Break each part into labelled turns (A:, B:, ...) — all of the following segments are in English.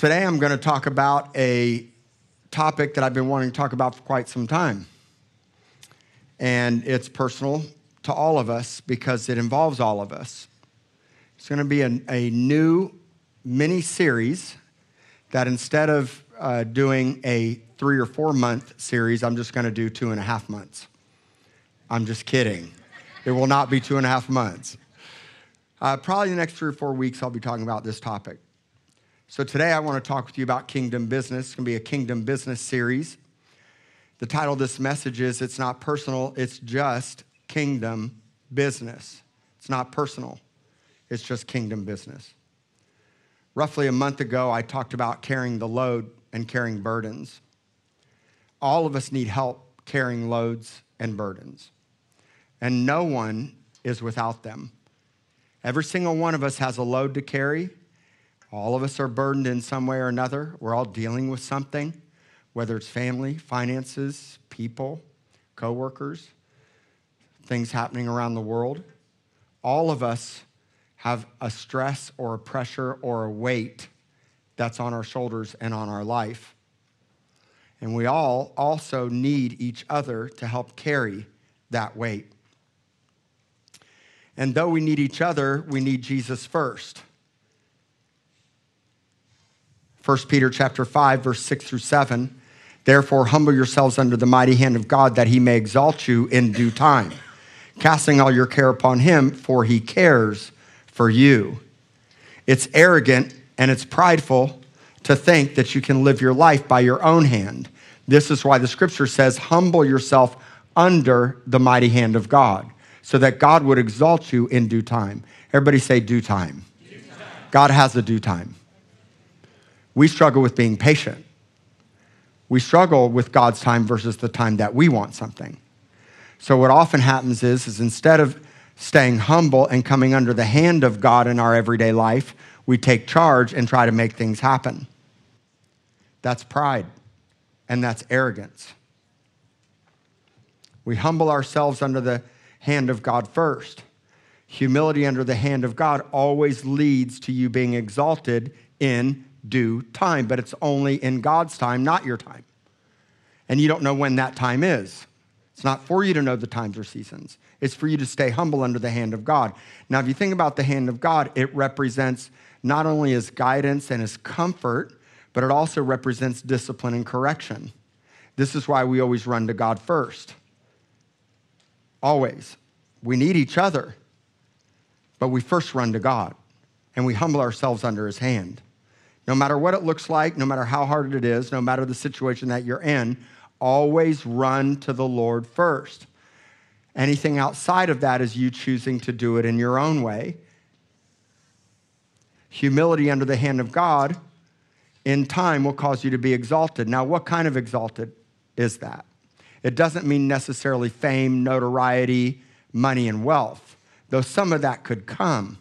A: Today I'm going to talk about a topic that I've been wanting to talk about for quite some time. And it's personal to all of us because it involves all of us. It's going to be a, new mini series that instead of uh, doing a three or four month series, I'm just going to do two and a half months. I'm just kidding. It will not be two and a half months. Uh, probably the next three or four weeks, I'll be talking about this topic. So today, I want to talk with you about kingdom business. It's going to be a kingdom business series. The title of this message is It's Not Personal, It's Just Kingdom Business. It's not personal, it's just kingdom business. Roughly a month ago, I talked about carrying the load and carrying burdens. All of us need help carrying loads and burdens, and no one is without them. Every single one of us has a load to carry. All of us are burdened in some way or another. We're all dealing with something, whether it's family, finances, people, coworkers, things happening around the world. All of us have a stress or a pressure or a weight that's on our shoulders and on our life. And we all also need each other to help carry that weight. And though we need each other, we need Jesus first. 1 Peter chapter 5 verse 6 through 7. Therefore humble yourselves under the mighty hand of God that he may exalt you in due time, casting all your care upon him for he cares for you. It's arrogant and it's prideful to think that you can live your life by your own hand. This is why the scripture says humble yourself under the mighty hand of God so that God would exalt you in due time. Everybody say, due time. Due time. God has a due time. We struggle with being patient. We struggle with God's time versus the time that we want something. So what often happens is, is instead of staying humble and coming under the hand of God in our everyday life, we take charge and try to make things happen. That's pride and that's arrogance. We humble ourselves under the hand of God first. Humility under the hand of God always leads to you being exalted in due time, but it's only in God's time, not your time. And you don't know when that time is. It's not for you to know the times or seasons. It's for you to stay humble under the hand of God. Now, if you think about the hand of God, it represents not only his guidance and his comfort, but it also represents discipline and correction. This is why we always run to God first. Always. We need each other, but we first run to God and we humble ourselves under his hand. No matter what it looks like, no matter how hard it is, no matter the situation that you're in, always run to the Lord first. Anything outside of that is you choosing to do it in your own way. Humility under the hand of God in time will cause you to be exalted. Now, what kind of exalted is that? It doesn't mean necessarily fame, notoriety, money, and wealth, though some of that could come.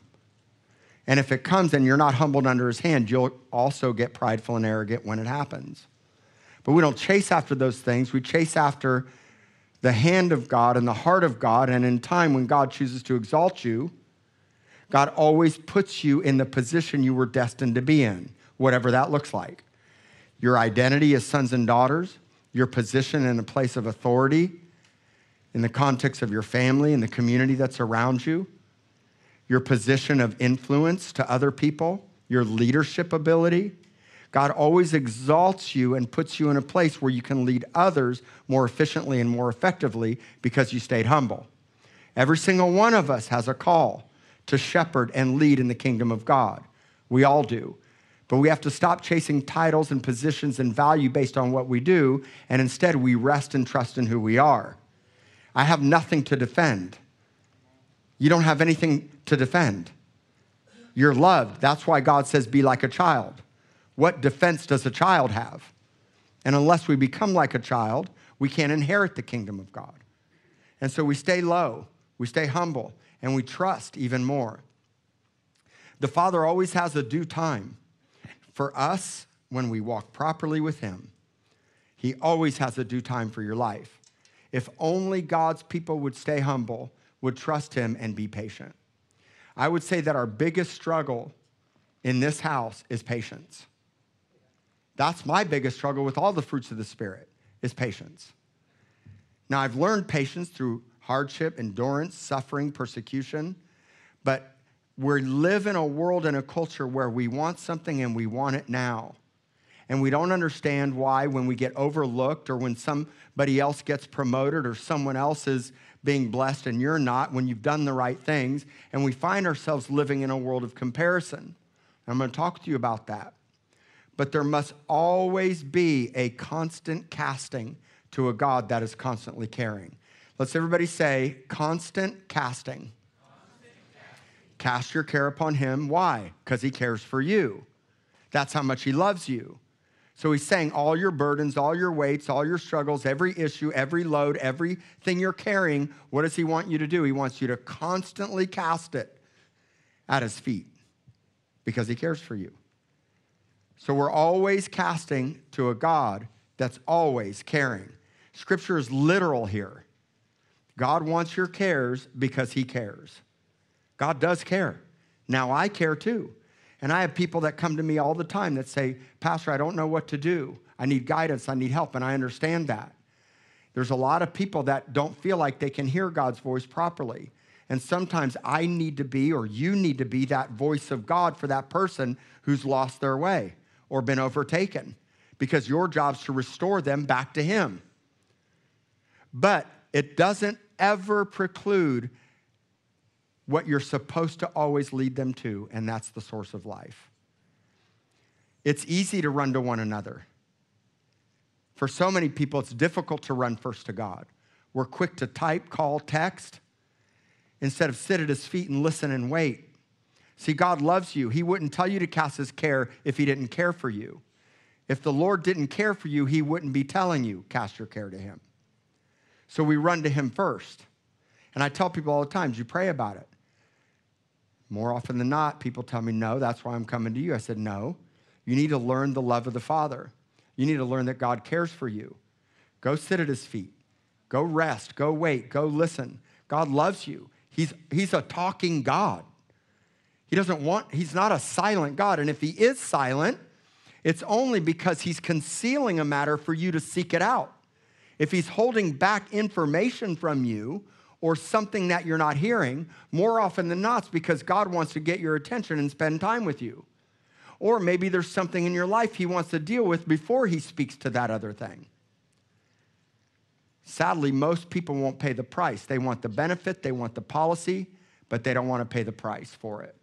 A: And if it comes and you're not humbled under his hand, you'll also get prideful and arrogant when it happens. But we don't chase after those things. We chase after the hand of God and the heart of God. And in time, when God chooses to exalt you, God always puts you in the position you were destined to be in, whatever that looks like. Your identity as sons and daughters, your position in a place of authority in the context of your family and the community that's around you, your position of influence to other people, your leadership ability. God always exalts you and puts you in a place where you can lead others more efficiently and more effectively because you stayed humble. Every single one of us has a call to shepherd and lead in the kingdom of God. We all do. But we have to stop chasing titles and positions and value based on what we do, and instead we rest and trust in who we are. I have nothing to defend. You don't have anything to defend. You're loved. That's why God says, be like a child. What defense does a child have? And unless we become like a child, we can't inherit the kingdom of God. And so we stay low, we stay humble, and we trust even more. The Father always has a due time for us, when we walk properly with Him, He always has a due time for your life. If only God's people would stay humble, would trust Him, and be patient. I would say that our biggest struggle in this house is patience. That's my biggest struggle with all the fruits of the Spirit is patience. Now, I've learned patience through hardship, endurance, suffering, persecution, but we live in a world and a culture where we want something and we want it now. And we don't understand why, when we get overlooked or when somebody else gets promoted or someone else is being blessed and you're not, when you've done the right things, and we find ourselves living in a world of comparison. I'm going to talk to you about that. But there must always be a constant casting to a God that is constantly caring. Let's everybody say, constant casting. Cast your care upon him. Why? Because he cares for you. That's how much he loves you. So he's saying all your burdens, all your weights, all your struggles, every issue, every load, everything you're carrying, what does he want you to do? He wants you to constantly cast it at his feet because he cares for you. So we're always casting to a God that's always caring. Scripture is literal here. God wants your cares because he cares. God does care. Now I care too. And I have people that come to me all the time that say, Pastor, I don't know what to do. I need guidance. I need help. And I understand that. There's a lot of people that don't feel like they can hear God's voice properly. And sometimes I need to be, or you need to be, that voice of God for that person who's lost their way or been overtaken because your job's to restore them back to Him. But it doesn't ever preclude what you're supposed to always lead them to, and that's the source of life. It's easy to run to one another. For so many people, it's difficult to run first to God. We're quick to type, call, text, instead of sit at his feet and listen and wait. See, God loves you. He wouldn't tell you to cast his care if he didn't care for you. If the Lord didn't care for you, he wouldn't be telling you, cast your care to him. So we run to him first. And I tell people all the time, you pray about it. More often than not, people tell me, no, that's why I'm coming to you. I said, no. You need to learn the love of the Father. You need to learn that God cares for you. Go sit at his feet. Go rest. Go wait. Go listen. God loves you. He's, he's a talking God. He doesn't want, he's not a silent God. And if he is silent, it's only because he's concealing a matter for you to seek it out. If he's holding back information from you or something that you're not hearing, more often than not, because God wants to get your attention and spend time with you. Or maybe there's something in your life He wants to deal with before He speaks to that other thing. Sadly, most people won't pay the price. They want the benefit, they want the policy, but they don't want to pay the price for it.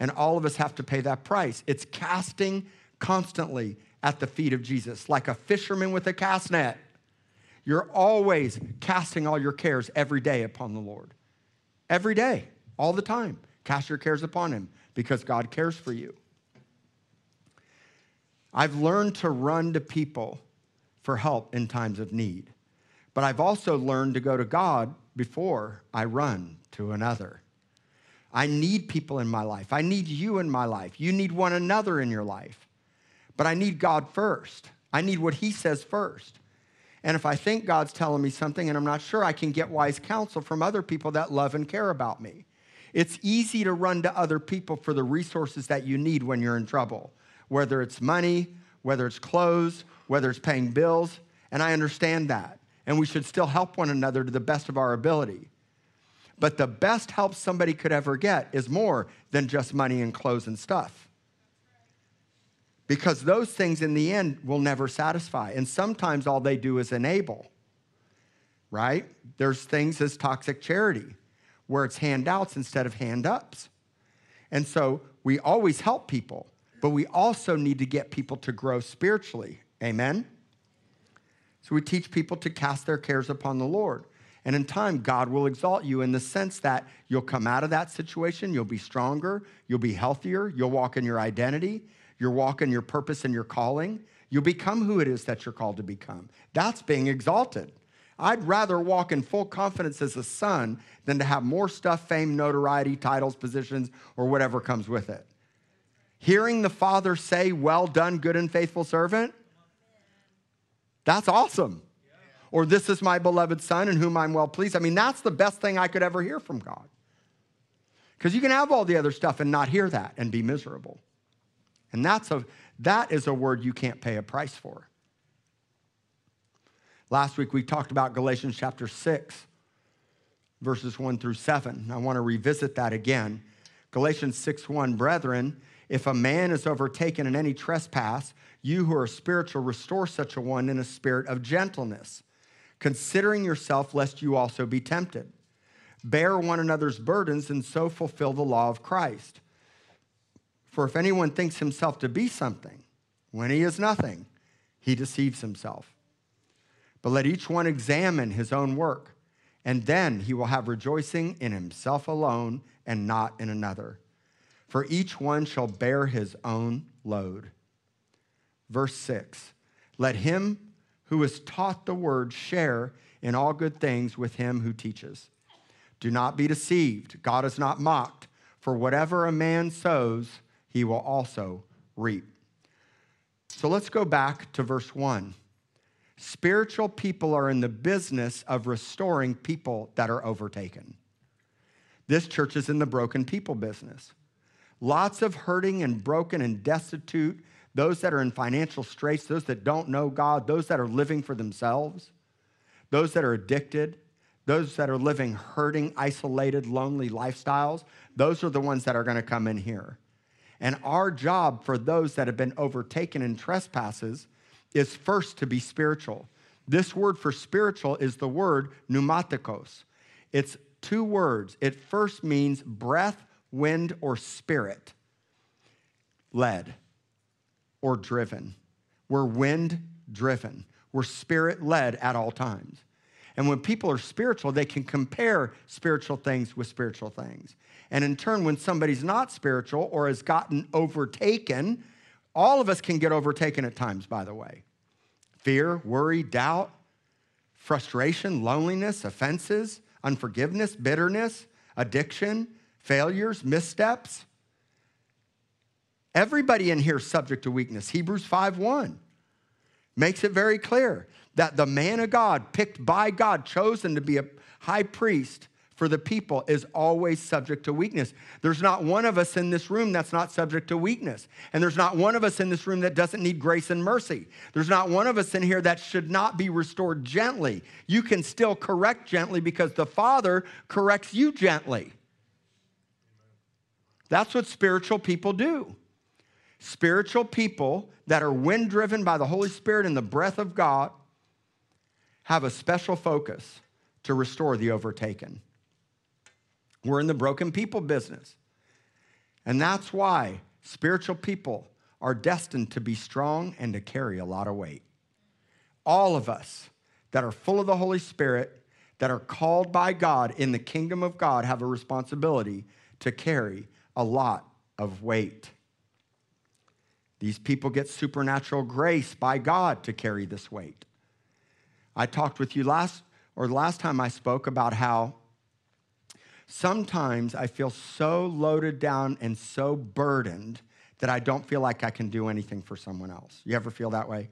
A: And all of us have to pay that price. It's casting constantly at the feet of Jesus, like a fisherman with a cast net. You're always casting all your cares every day upon the Lord. Every day, all the time. Cast your cares upon Him because God cares for you. I've learned to run to people for help in times of need, but I've also learned to go to God before I run to another. I need people in my life. I need you in my life. You need one another in your life. But I need God first. I need what He says first. And if I think God's telling me something and I'm not sure, I can get wise counsel from other people that love and care about me. It's easy to run to other people for the resources that you need when you're in trouble, whether it's money, whether it's clothes, whether it's paying bills. And I understand that. And we should still help one another to the best of our ability. But the best help somebody could ever get is more than just money and clothes and stuff because those things in the end will never satisfy. And sometimes all they do is enable, right? There's things as toxic charity where it's handouts instead of hand ups. And so we always help people, but we also need to get people to grow spiritually. Amen? So we teach people to cast their cares upon the Lord. And in time, God will exalt you in the sense that you'll come out of that situation, you'll be stronger, you'll be healthier, you'll walk in your identity, your walk in your purpose and your calling, you'll become who it is that you're called to become. That's being exalted. I'd rather walk in full confidence as a son than to have more stuff, fame, notoriety, titles, positions, or whatever comes with it. Hearing the Father say, Well done, good and faithful servant, that's awesome. Or, This is my beloved Son in whom I'm well pleased. I mean, that's the best thing I could ever hear from God. Because you can have all the other stuff and not hear that and be miserable. And that's, a, That is a word you can't pay a price for. Last week we talked about Galatians chapter 6, verses 1 through 7. I want to revisit that again. Galatians 6 1, brethren, if a man is overtaken in any trespass, you who are spiritual restore such a one in a spirit of gentleness, considering yourself lest you also be tempted. Bear one another's burdens and so fulfill the law of Christ. For if anyone thinks himself to be something, when he is nothing, he deceives himself. But let each one examine his own work, and then he will have rejoicing in himself alone and not in another. For each one shall bear his own load. Verse 6 Let him who is taught the word share in all good things with him who teaches. Do not be deceived. God is not mocked. For whatever a man sows, he will also reap. So let's go back to verse 1. Spiritual people are in the business of restoring people that are overtaken. This church is in the broken people business. Lots of hurting and broken and destitute, those that are in financial straits, those that don't know God, those that are living for themselves, those that are addicted, those that are living hurting, isolated, lonely lifestyles, those are the ones that are going to come in here. And our job for those that have been overtaken in trespasses is first to be spiritual. This word for spiritual is the word pneumatikos. It's two words. It first means breath, wind, or spirit, led or driven. We're wind driven, we're spirit led at all times. And when people are spiritual, they can compare spiritual things with spiritual things. And in turn, when somebody's not spiritual or has gotten overtaken, all of us can get overtaken at times, by the way. Fear, worry, doubt, frustration, loneliness, offenses, unforgiveness, bitterness, addiction, failures, missteps. Everybody in here is subject to weakness. Hebrews 5:1 makes it very clear that the man of God, picked by God, chosen to be a high priest for the people, is always subject to weakness. There's not one of us in this room that's not subject to weakness. And there's not one of us in this room that doesn't need grace and mercy. There's not one of us in here that should not be restored gently. You can still correct gently because the Father corrects you gently. That's what spiritual people do. Spiritual people that are wind driven by the Holy Spirit and the breath of God have a special focus to restore the overtaken. We're in the broken people business. And that's why spiritual people are destined to be strong and to carry a lot of weight. All of us that are full of the Holy Spirit, that are called by God in the kingdom of God, have a responsibility to carry a lot of weight. These people get supernatural grace by God to carry this weight. I talked with you last, or the last time I spoke about how sometimes I feel so loaded down and so burdened that I don't feel like I can do anything for someone else. You ever feel that way?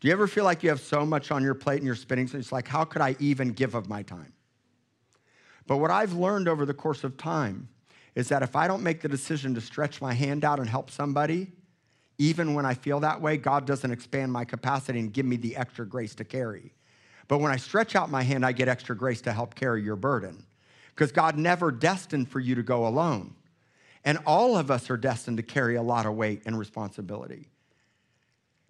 A: Do you ever feel like you have so much on your plate and you're spinning? So it's like, how could I even give of my time? But what I've learned over the course of time is that if I don't make the decision to stretch my hand out and help somebody, even when I feel that way, God doesn't expand my capacity and give me the extra grace to carry. But when I stretch out my hand, I get extra grace to help carry your burden. Because God never destined for you to go alone. And all of us are destined to carry a lot of weight and responsibility.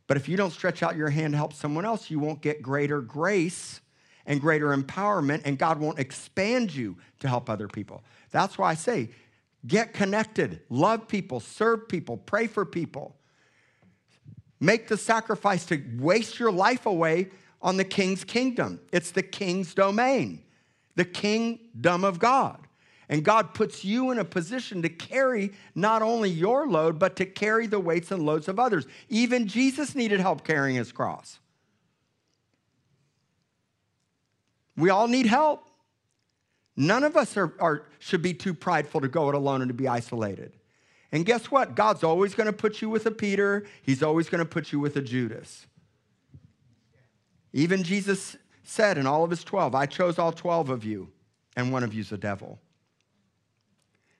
A: But if you don't stretch out your hand to help someone else, you won't get greater grace and greater empowerment, and God won't expand you to help other people. That's why I say, get connected, love people, serve people, pray for people. Make the sacrifice to waste your life away on the king's kingdom. It's the king's domain, the kingdom of God. And God puts you in a position to carry not only your load, but to carry the weights and loads of others. Even Jesus needed help carrying his cross. We all need help. None of us are, are, should be too prideful to go it alone and to be isolated. And guess what? God's always going to put you with a Peter, He's always going to put you with a Judas. Even Jesus said in all of His 12, I chose all 12 of you, and one of you's a devil.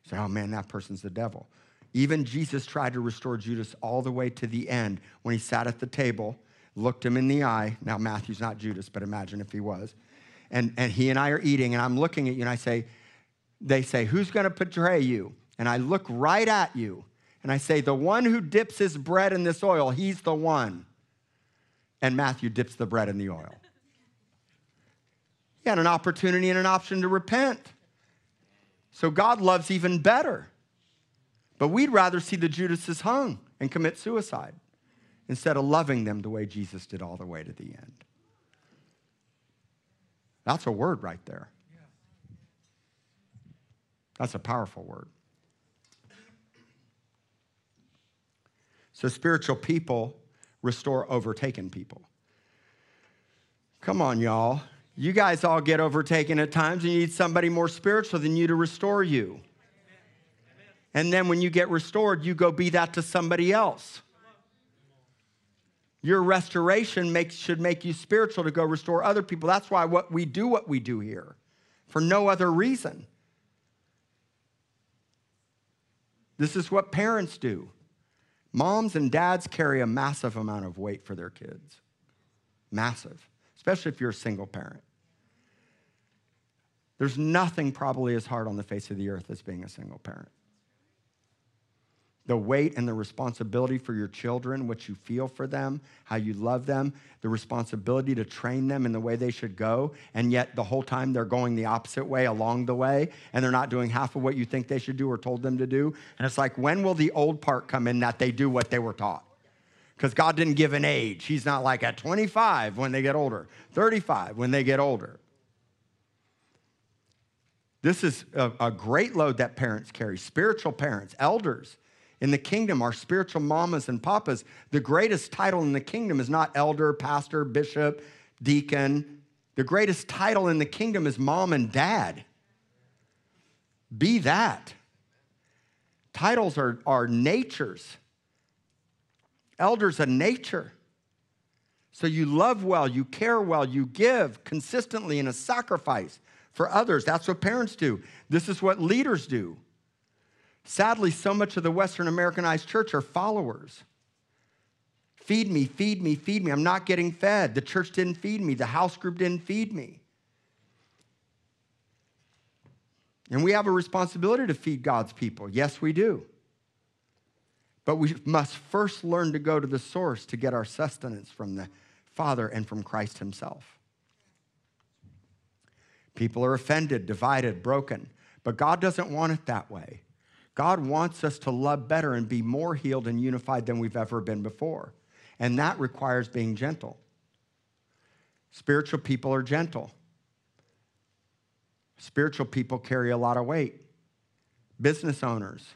A: You say, oh man, that person's the devil. Even Jesus tried to restore Judas all the way to the end when he sat at the table, looked him in the eye. Now, Matthew's not Judas, but imagine if he was. And, and he and I are eating, and I'm looking at you, and I say, They say, Who's going to betray you? And I look right at you, and I say, The one who dips his bread in this oil, he's the one. And Matthew dips the bread in the oil. He had an opportunity and an option to repent. So God loves even better. But we'd rather see the Judases hung and commit suicide instead of loving them the way Jesus did all the way to the end. That's a word right there. That's a powerful word. So, spiritual people restore overtaken people. Come on, y'all. You guys all get overtaken at times, and you need somebody more spiritual than you to restore you. And then when you get restored, you go be that to somebody else. Your restoration makes, should make you spiritual to go restore other people. That's why what we do what we do here, for no other reason. This is what parents do. Moms and dads carry a massive amount of weight for their kids. Massive, especially if you're a single parent. There's nothing probably as hard on the face of the earth as being a single parent the weight and the responsibility for your children, what you feel for them, how you love them, the responsibility to train them in the way they should go, and yet the whole time they're going the opposite way along the way, and they're not doing half of what you think they should do or told them to do. And it's like, when will the old part come in that they do what they were taught? Because God didn't give an age. He's not like at 25 when they get older, 35 when they get older. This is a, a great load that parents carry, spiritual parents, elders in the kingdom, our spiritual mamas and papas, the greatest title in the kingdom is not elder, pastor, bishop, deacon. The greatest title in the kingdom is mom and dad. Be that. Titles are, are natures. Elders a nature. So you love well, you care well, you give consistently in a sacrifice for others. That's what parents do. This is what leaders do. Sadly, so much of the Western Americanized church are followers. Feed me, feed me, feed me. I'm not getting fed. The church didn't feed me. The house group didn't feed me. And we have a responsibility to feed God's people. Yes, we do. But we must first learn to go to the source to get our sustenance from the Father and from Christ Himself. People are offended, divided, broken, but God doesn't want it that way. God wants us to love better and be more healed and unified than we've ever been before. And that requires being gentle. Spiritual people are gentle. Spiritual people carry a lot of weight. Business owners,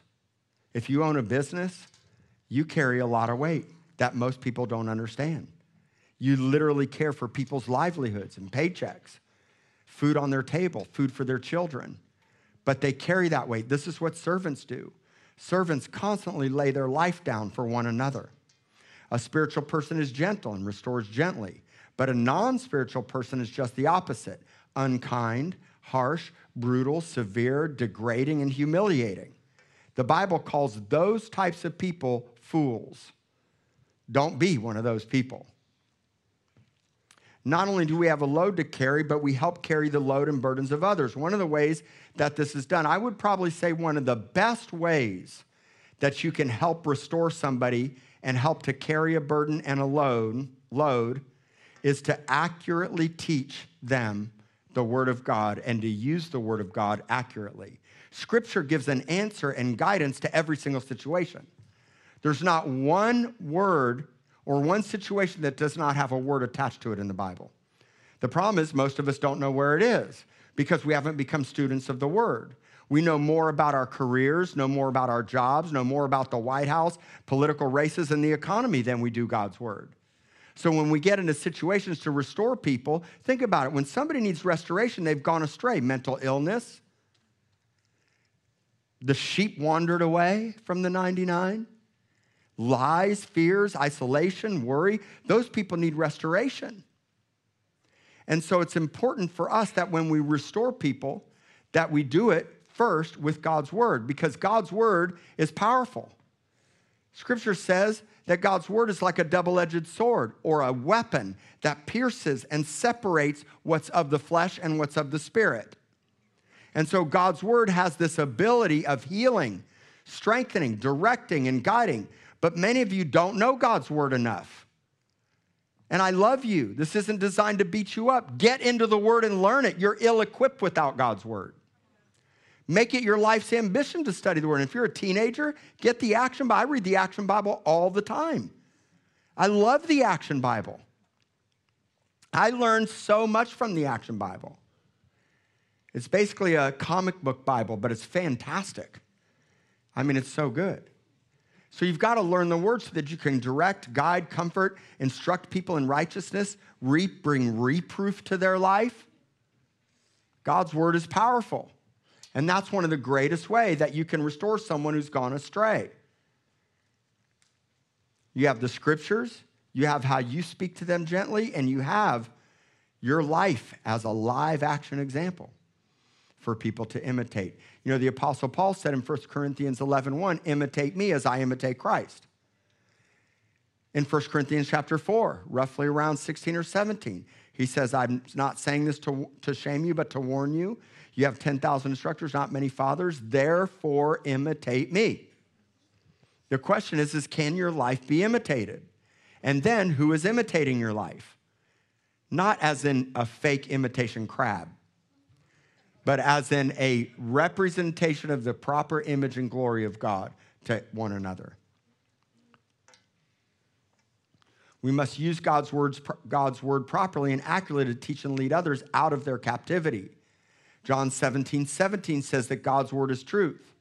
A: if you own a business, you carry a lot of weight that most people don't understand. You literally care for people's livelihoods and paychecks, food on their table, food for their children but they carry that weight. This is what servants do. Servants constantly lay their life down for one another. A spiritual person is gentle and restores gently, but a non spiritual person is just the opposite unkind, harsh, brutal, severe, degrading, and humiliating. The Bible calls those types of people fools. Don't be one of those people. Not only do we have a load to carry, but we help carry the load and burdens of others. One of the ways that this is done, I would probably say one of the best ways that you can help restore somebody and help to carry a burden and a load, load is to accurately teach them the Word of God and to use the Word of God accurately. Scripture gives an answer and guidance to every single situation. There's not one word or one situation that does not have a word attached to it in the Bible. The problem is, most of us don't know where it is because we haven't become students of the word. We know more about our careers, know more about our jobs, know more about the White House, political races, and the economy than we do God's word. So when we get into situations to restore people, think about it. When somebody needs restoration, they've gone astray mental illness, the sheep wandered away from the 99 lies, fears, isolation, worry, those people need restoration. And so it's important for us that when we restore people, that we do it first with God's word because God's word is powerful. Scripture says that God's word is like a double edged sword or a weapon that pierces and separates what's of the flesh and what's of the spirit. And so God's word has this ability of healing, strengthening, directing, and guiding. But many of you don't know God's word enough. And I love you. This isn't designed to beat you up. Get into the word and learn it. You're ill equipped without God's word. Make it your life's ambition to study the word. And if you're a teenager, get the Action Bible. I read the Action Bible all the time. I love the Action Bible. I learned so much from the Action Bible. It's basically a comic book Bible, but it's fantastic. I mean, it's so good. So you've got to learn the word so that you can direct, guide, comfort, instruct people in righteousness, bring reproof to their life. God's word is powerful. And that's one of the greatest way that you can restore someone who's gone astray. You have the scriptures, you have how you speak to them gently, and you have your life as a live action example for people to imitate. You know, the Apostle Paul said in 1 Corinthians 11 1, imitate me as I imitate Christ. In 1 Corinthians chapter 4, roughly around 16 or 17, he says, I'm not saying this to, to shame you, but to warn you. You have 10,000 instructors, not many fathers. Therefore, imitate me. The question is, is can your life be imitated? And then, who is imitating your life? Not as in a fake imitation crab, but as in a representation of the proper image and glory of God to one another. We must use God's, words, God's word properly and accurately to teach and lead others out of their captivity. John 17, 17 says that God's word is truth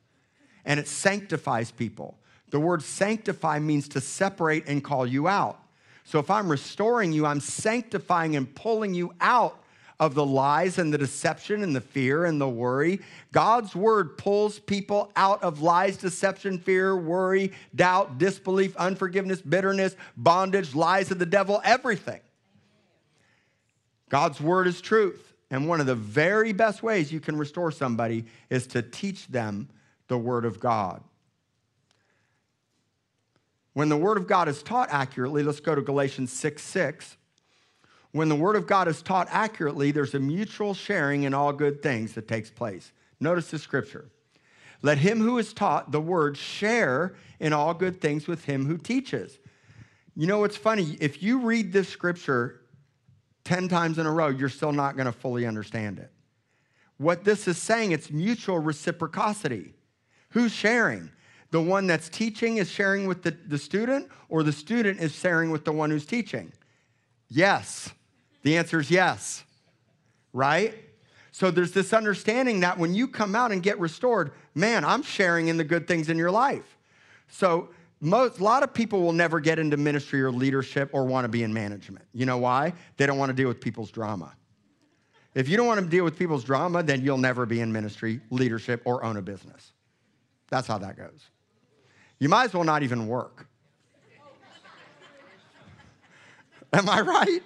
A: and it sanctifies people. The word sanctify means to separate and call you out. So if I'm restoring you, I'm sanctifying and pulling you out of the lies and the deception and the fear and the worry. God's word pulls people out of lies, deception, fear, worry, doubt, disbelief, unforgiveness, bitterness, bondage, lies of the devil, everything. God's word is truth. And one of the very best ways you can restore somebody is to teach them the word of God. When the word of God is taught accurately, let's go to Galatians 6 6 when the word of God is taught accurately, there's a mutual sharing in all good things that takes place. Notice the scripture. Let him who is taught the word share in all good things with him who teaches. You know what's funny? If you read this scripture 10 times in a row, you're still not going to fully understand it. What this is saying, it's mutual reciprocity. Who's sharing? The one that's teaching is sharing with the, the student, or the student is sharing with the one who's teaching? Yes. The answer is yes, right? So there's this understanding that when you come out and get restored, man, I'm sharing in the good things in your life. So most, a lot of people will never get into ministry or leadership or want to be in management. You know why? They don't want to deal with people's drama. If you don't want to deal with people's drama, then you'll never be in ministry, leadership, or own a business. That's how that goes. You might as well not even work. Am I right?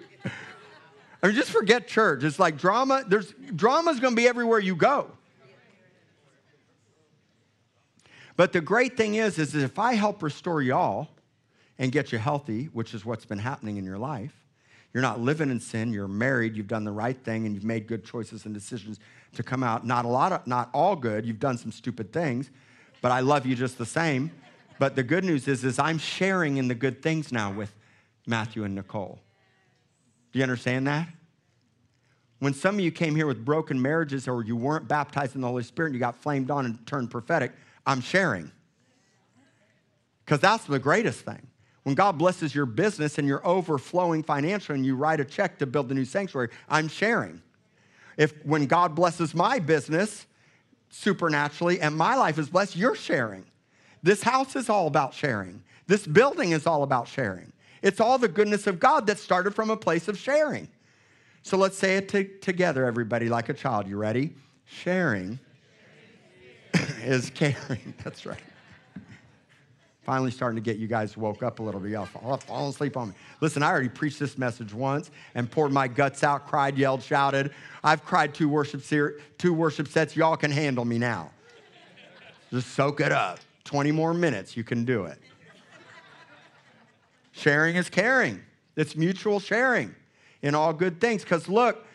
A: I mean, just forget church. It's like drama. There's drama's going to be everywhere you go. But the great thing is, is if I help restore y'all and get you healthy, which is what's been happening in your life, you're not living in sin. You're married. You've done the right thing, and you've made good choices and decisions to come out. Not a lot of, not all good. You've done some stupid things, but I love you just the same. But the good news is, is I'm sharing in the good things now with Matthew and Nicole. Do you understand that? When some of you came here with broken marriages or you weren't baptized in the Holy Spirit and you got flamed on and turned prophetic, I'm sharing. Because that's the greatest thing. When God blesses your business and you're overflowing financially and you write a check to build the new sanctuary, I'm sharing. If when God blesses my business supernaturally and my life is blessed, you're sharing. This house is all about sharing. This building is all about sharing. It's all the goodness of God that started from a place of sharing. So let's say it t- together, everybody, like a child. You ready? Sharing is caring. That's right. Finally, starting to get you guys woke up a little bit. Y'all fall, fall asleep on me. Listen, I already preached this message once and poured my guts out, cried, yelled, shouted. I've cried two worship, ser- two worship sets. Y'all can handle me now. Just soak it up. 20 more minutes, you can do it. Sharing is caring, it's mutual sharing in all good things. Because look,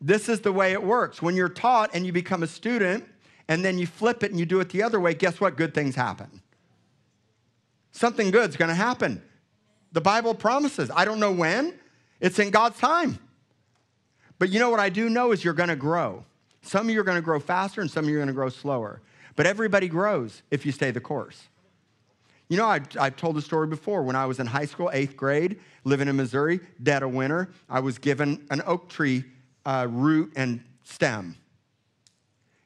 A: this is the way it works. When you're taught and you become a student, and then you flip it and you do it the other way, guess what? Good things happen. Something good's gonna happen. The Bible promises. I don't know when, it's in God's time. But you know what I do know is you're gonna grow. Some of you are gonna grow faster and some of you are gonna grow slower. But everybody grows if you stay the course. You know, I, I've told the story before. When I was in high school, eighth grade, living in Missouri, dead of winter, I was given an oak tree uh, root and stem.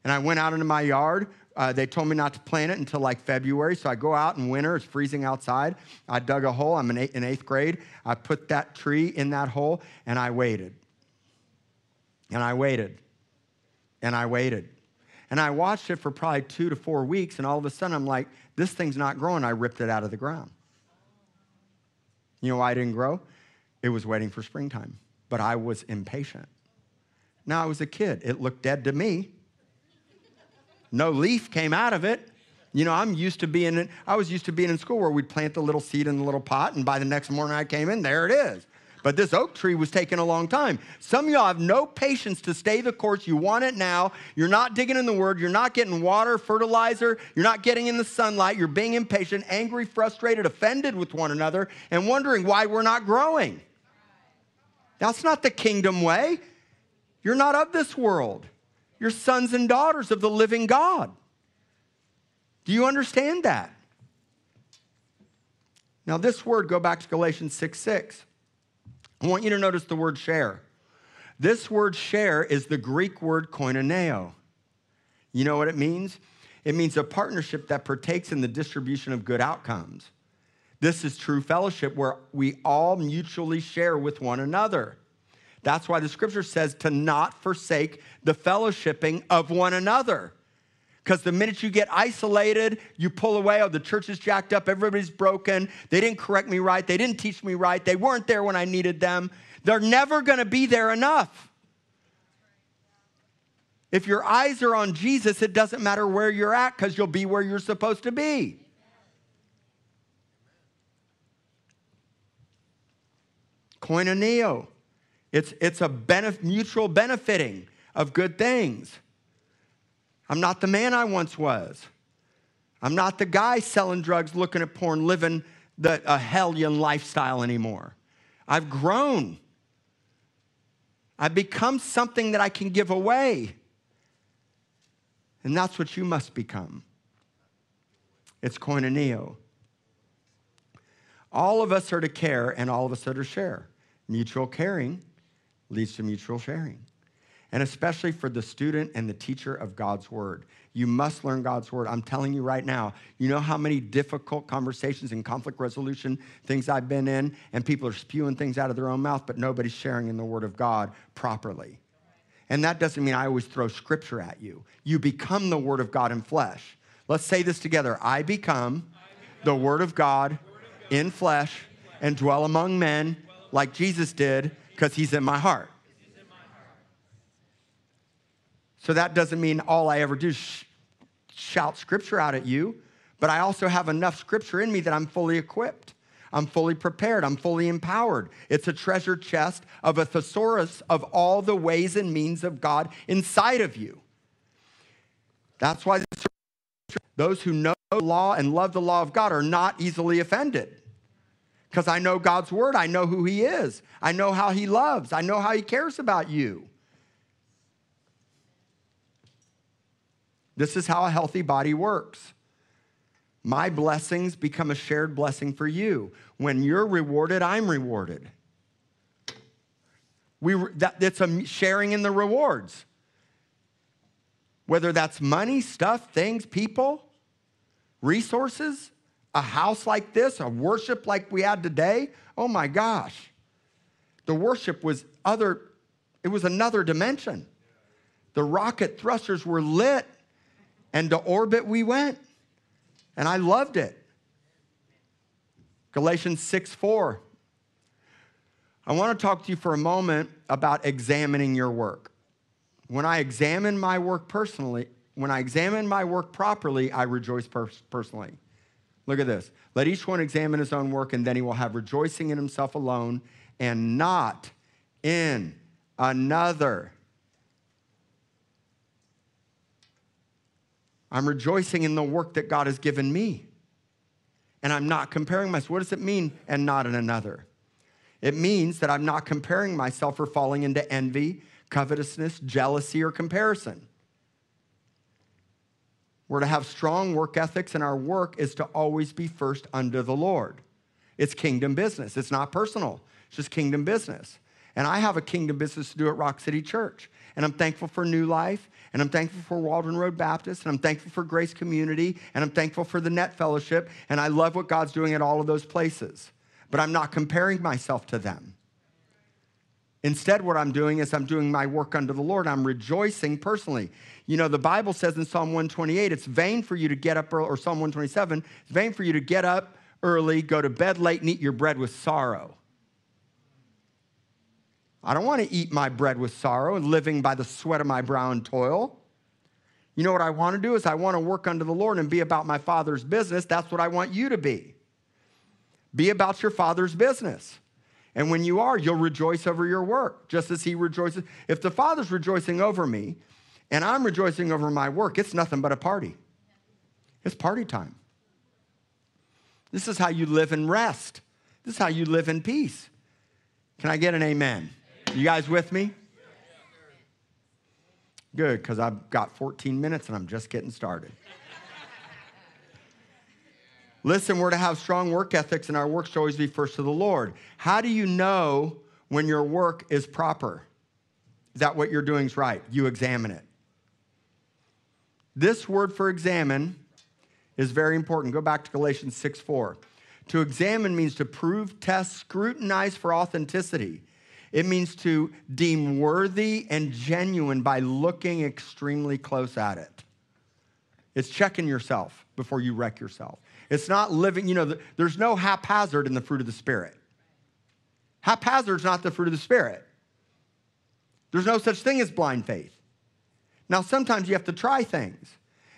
A: And I went out into my yard. Uh, they told me not to plant it until like February. So I go out in winter, it's freezing outside. I dug a hole. I'm in, in eighth grade. I put that tree in that hole and I waited. And I waited. And I waited. And I watched it for probably two to four weeks. And all of a sudden, I'm like, this thing's not growing. I ripped it out of the ground. You know why I didn't grow? It was waiting for springtime. But I was impatient. Now I was a kid. It looked dead to me. No leaf came out of it. You know, I'm used to being in, I was used to being in school where we'd plant the little seed in the little pot, and by the next morning I came in, there it is. But this oak tree was taking a long time. Some of y'all have no patience to stay the course. You want it now. You're not digging in the word. You're not getting water, fertilizer. You're not getting in the sunlight. You're being impatient, angry, frustrated, offended with one another, and wondering why we're not growing. That's not the kingdom way. You're not of this world. You're sons and daughters of the living God. Do you understand that? Now, this word, go back to Galatians 6 6. I want you to notice the word share. This word share is the Greek word koinoneo. You know what it means? It means a partnership that partakes in the distribution of good outcomes. This is true fellowship where we all mutually share with one another. That's why the scripture says to not forsake the fellowshipping of one another. Because the minute you get isolated, you pull away, oh, the church is jacked up, everybody's broken, they didn't correct me right, they didn't teach me right, they weren't there when I needed them. They're never gonna be there enough. If your eyes are on Jesus, it doesn't matter where you're at because you'll be where you're supposed to be. Koinoneo. It's, it's a benef- mutual benefiting of good things. I'm not the man I once was. I'm not the guy selling drugs, looking at porn, living the, a hellion lifestyle anymore. I've grown. I've become something that I can give away. And that's what you must become. It's koinoneo. All of us are to care, and all of us are to share. Mutual caring leads to mutual sharing. And especially for the student and the teacher of God's word. You must learn God's word. I'm telling you right now, you know how many difficult conversations and conflict resolution things I've been in, and people are spewing things out of their own mouth, but nobody's sharing in the word of God properly. And that doesn't mean I always throw scripture at you. You become the word of God in flesh. Let's say this together I become the word of God in flesh and dwell among men like Jesus did because he's in my heart. So that doesn't mean all I ever do is shout scripture out at you, but I also have enough scripture in me that I'm fully equipped. I'm fully prepared. I'm fully empowered. It's a treasure chest of a thesaurus of all the ways and means of God inside of you. That's why those who know the law and love the law of God are not easily offended because I know God's word. I know who He is. I know how He loves. I know how He cares about you. This is how a healthy body works. My blessings become a shared blessing for you. When you're rewarded, I'm rewarded. We, that, it's a sharing in the rewards. Whether that's money, stuff, things, people, resources, a house like this, a worship like we had today, oh my gosh. The worship was other, it was another dimension. The rocket thrusters were lit, and to orbit we went. And I loved it. Galatians 6 4. I want to talk to you for a moment about examining your work. When I examine my work personally, when I examine my work properly, I rejoice pers- personally. Look at this. Let each one examine his own work, and then he will have rejoicing in himself alone and not in another. I'm rejoicing in the work that God has given me. And I'm not comparing myself. What does it mean, and not in another? It means that I'm not comparing myself or falling into envy, covetousness, jealousy, or comparison. We're to have strong work ethics, and our work is to always be first under the Lord. It's kingdom business, it's not personal, it's just kingdom business. And I have a kingdom business to do at Rock City Church. And I'm thankful for New Life, and I'm thankful for Waldron Road Baptist, and I'm thankful for Grace Community, and I'm thankful for the Net Fellowship, and I love what God's doing at all of those places. But I'm not comparing myself to them. Instead, what I'm doing is I'm doing my work unto the Lord. I'm rejoicing personally. You know, the Bible says in Psalm 128, it's vain for you to get up early, or Psalm 127, it's vain for you to get up early, go to bed late, and eat your bread with sorrow. I don't want to eat my bread with sorrow and living by the sweat of my brow and toil. You know what I want to do is I want to work unto the Lord and be about my Father's business. That's what I want you to be. Be about your Father's business. And when you are, you'll rejoice over your work, just as He rejoices. If the Father's rejoicing over me and I'm rejoicing over my work, it's nothing but a party. It's party time. This is how you live in rest. This is how you live in peace. Can I get an amen? You guys with me? Good, because I've got 14 minutes and I'm just getting started. Listen, we're to have strong work ethics and our work should always be first to the Lord. How do you know when your work is proper? That what you're doing is right? You examine it. This word for examine is very important. Go back to Galatians 6 4. To examine means to prove, test, scrutinize for authenticity. It means to deem worthy and genuine by looking extremely close at it. It's checking yourself before you wreck yourself. It's not living, you know, there's no haphazard in the fruit of the Spirit. Haphazard's not the fruit of the Spirit. There's no such thing as blind faith. Now, sometimes you have to try things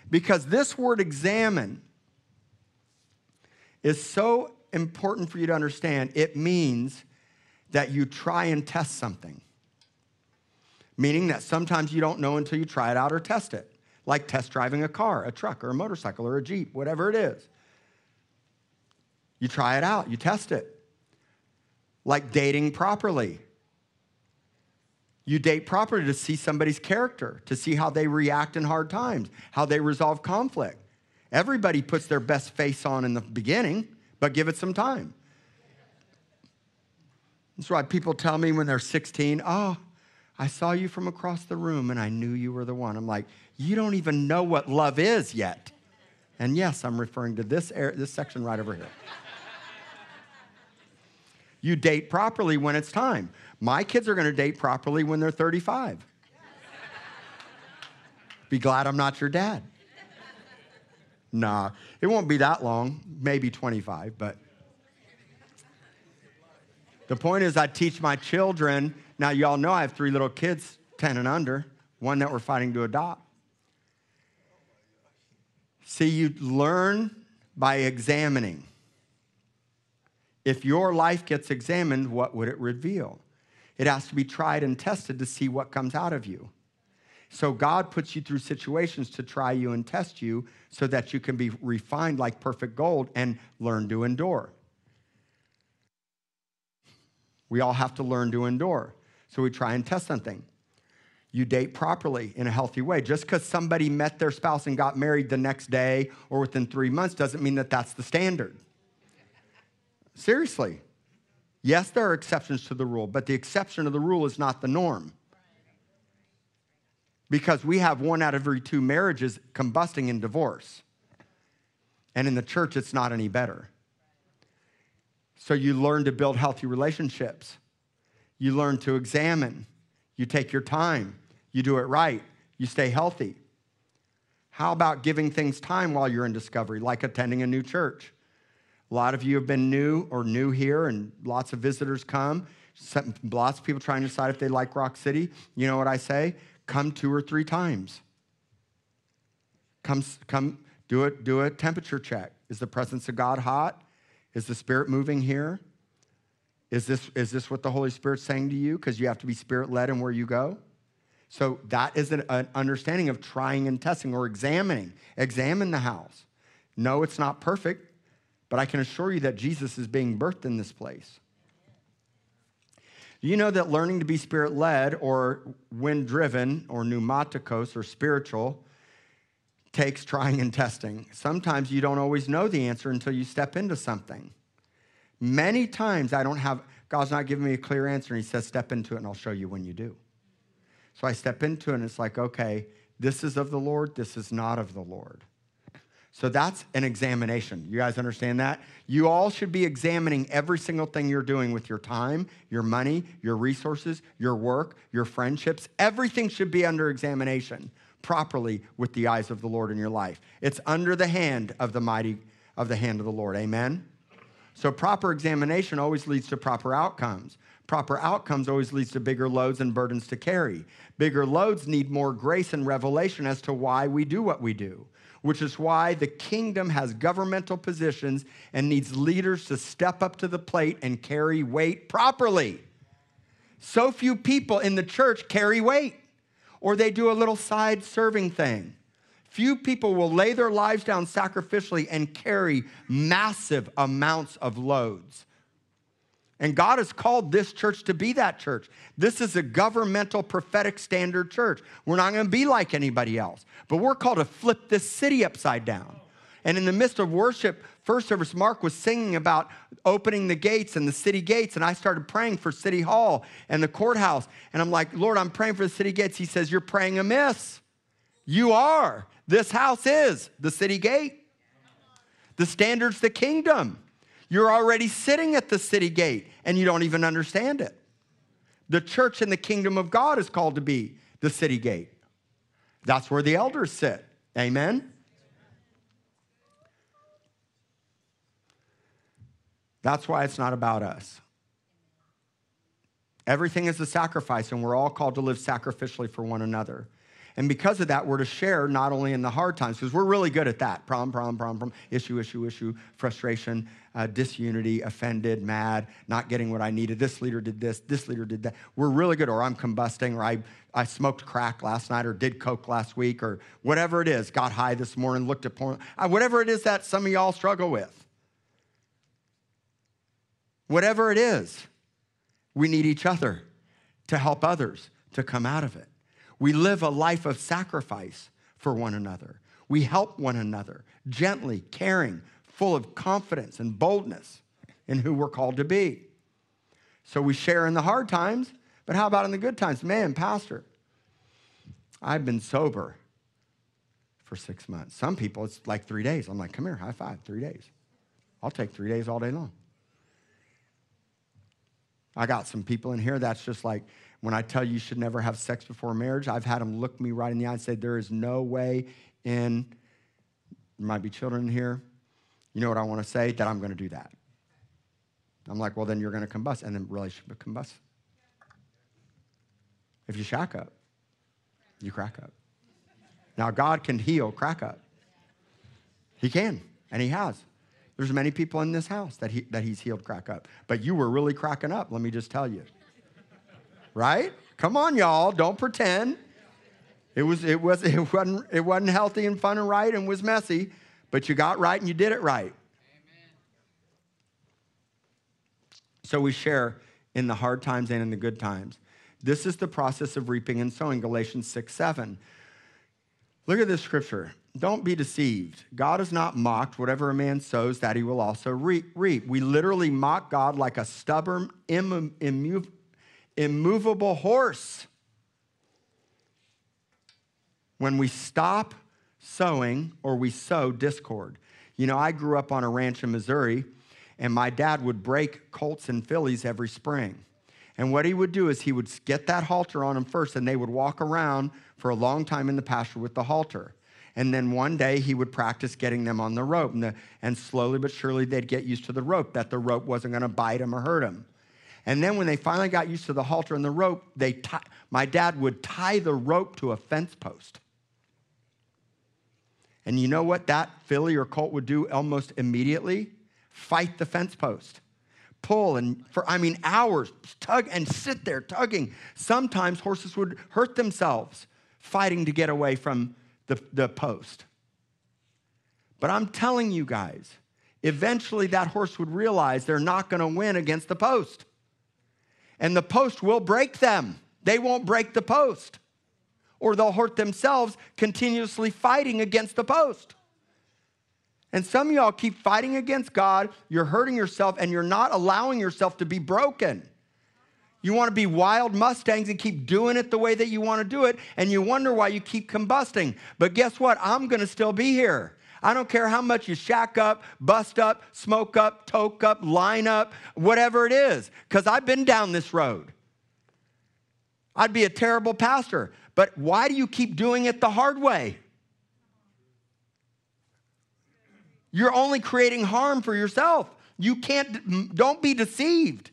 A: because this word examine is so important for you to understand. It means that you try and test something, meaning that sometimes you don't know until you try it out or test it, like test driving a car, a truck, or a motorcycle, or a Jeep, whatever it is. You try it out, you test it. Like dating properly. You date properly to see somebody's character, to see how they react in hard times, how they resolve conflict. Everybody puts their best face on in the beginning, but give it some time. That's why people tell me when they're 16, oh, I saw you from across the room and I knew you were the one. I'm like, you don't even know what love is yet. And yes, I'm referring to this, area, this section right over here. you date properly when it's time. My kids are going to date properly when they're 35. Be glad I'm not your dad. Nah, it won't be that long, maybe 25, but the point is, I teach my children. Now, y'all know I have three little kids, 10 and under, one that we're fighting to adopt. See, you learn by examining. If your life gets examined, what would it reveal? It has to be tried and tested to see what comes out of you. So God puts you through situations to try you and test you so that you can be refined like perfect gold and learn to endure. We all have to learn to endure. So we try and test something. You date properly in a healthy way. Just because somebody met their spouse and got married the next day or within three months doesn't mean that that's the standard. Seriously. Yes, there are exceptions to the rule, but the exception to the rule is not the norm. Because we have one out of every two marriages combusting in divorce. And in the church, it's not any better. So you learn to build healthy relationships. You learn to examine. You take your time. You do it right. You stay healthy. How about giving things time while you're in discovery, like attending a new church? A lot of you have been new or new here, and lots of visitors come. Lots of people trying to decide if they like Rock City. You know what I say? Come two or three times. Come, come do, it, do a temperature check. Is the presence of God hot? Is the Spirit moving here? Is this, is this what the Holy Spirit's saying to you? Because you have to be Spirit led in where you go. So that is an, an understanding of trying and testing or examining. Examine the house. No, it's not perfect, but I can assure you that Jesus is being birthed in this place. You know that learning to be spirit led or wind driven or pneumaticos or spiritual takes trying and testing. Sometimes you don't always know the answer until you step into something. Many times I don't have, God's not giving me a clear answer, and He says, Step into it and I'll show you when you do. So I step into it and it's like, okay, this is of the Lord, this is not of the Lord. So that's an examination. You guys understand that? You all should be examining every single thing you're doing with your time, your money, your resources, your work, your friendships. Everything should be under examination properly with the eyes of the Lord in your life. It's under the hand of the mighty of the hand of the Lord. Amen. So proper examination always leads to proper outcomes. Proper outcomes always leads to bigger loads and burdens to carry. Bigger loads need more grace and revelation as to why we do what we do, which is why the kingdom has governmental positions and needs leaders to step up to the plate and carry weight properly. So few people in the church carry weight or they do a little side serving thing. Few people will lay their lives down sacrificially and carry massive amounts of loads. And God has called this church to be that church. This is a governmental prophetic standard church. We're not going to be like anybody else, but we're called to flip this city upside down. And in the midst of worship, first service, Mark was singing about opening the gates and the city gates. And I started praying for City Hall and the courthouse. And I'm like, Lord, I'm praying for the city gates. He says, You're praying amiss. You are. This house is the city gate. The standard's the kingdom. You're already sitting at the city gate and you don't even understand it. The church in the kingdom of God is called to be the city gate. That's where the elders sit. Amen. That's why it's not about us. Everything is a sacrifice, and we're all called to live sacrificially for one another. And because of that, we're to share not only in the hard times, because we're really good at that problem, problem, problem, problem, issue, issue, issue, frustration, uh, disunity, offended, mad, not getting what I needed. This leader did this, this leader did that. We're really good, or I'm combusting, or I, I smoked crack last night, or did coke last week, or whatever it is, got high this morning, looked at porn, uh, whatever it is that some of y'all struggle with. Whatever it is, we need each other to help others to come out of it. We live a life of sacrifice for one another. We help one another, gently, caring, full of confidence and boldness in who we're called to be. So we share in the hard times, but how about in the good times? Man, Pastor, I've been sober for six months. Some people, it's like three days. I'm like, come here, high five, three days. I'll take three days all day long. I got some people in here that's just like, when I tell you you should never have sex before marriage, I've had them look me right in the eye and say, There is no way in, there might be children in here. You know what I want to say? That I'm going to do that. I'm like, Well, then you're going to combust, and then relationship combust. If you shack up, you crack up. Now, God can heal crack up. He can, and He has. There's many people in this house that, he, that He's healed crack up. But you were really cracking up, let me just tell you right? Come on, y'all. Don't pretend. It, was, it, was, it, wasn't, it wasn't healthy and fun and right and was messy, but you got right and you did it right. Amen. So we share in the hard times and in the good times. This is the process of reaping and sowing, Galatians 6 7. Look at this scripture. Don't be deceived. God is not mocked. Whatever a man sows, that he will also reap. We literally mock God like a stubborn, immovable immovable horse. When we stop sowing or we sow discord. You know, I grew up on a ranch in Missouri, and my dad would break colts and fillies every spring. And what he would do is he would get that halter on them first, and they would walk around for a long time in the pasture with the halter. And then one day he would practice getting them on the rope. And, the, and slowly but surely they'd get used to the rope, that the rope wasn't going to bite them or hurt them. And then when they finally got used to the halter and the rope, they my dad would tie the rope to a fence post. And you know what that filly or colt would do almost immediately? Fight the fence post. Pull and for, I mean, hours, tug and sit there tugging. Sometimes horses would hurt themselves fighting to get away from the, the post. But I'm telling you guys, eventually that horse would realize they're not going to win against the post. And the post will break them. They won't break the post or they'll hurt themselves continuously fighting against the post. And some of y'all keep fighting against God, you're hurting yourself, and you're not allowing yourself to be broken. You want to be wild Mustangs and keep doing it the way that you want to do it, and you wonder why you keep combusting. But guess what? I'm going to still be here. I don't care how much you shack up, bust up, smoke up, toke up, line up, whatever it is, because I've been down this road. I'd be a terrible pastor. But why do you keep doing it the hard way? You're only creating harm for yourself. You can't, don't be deceived.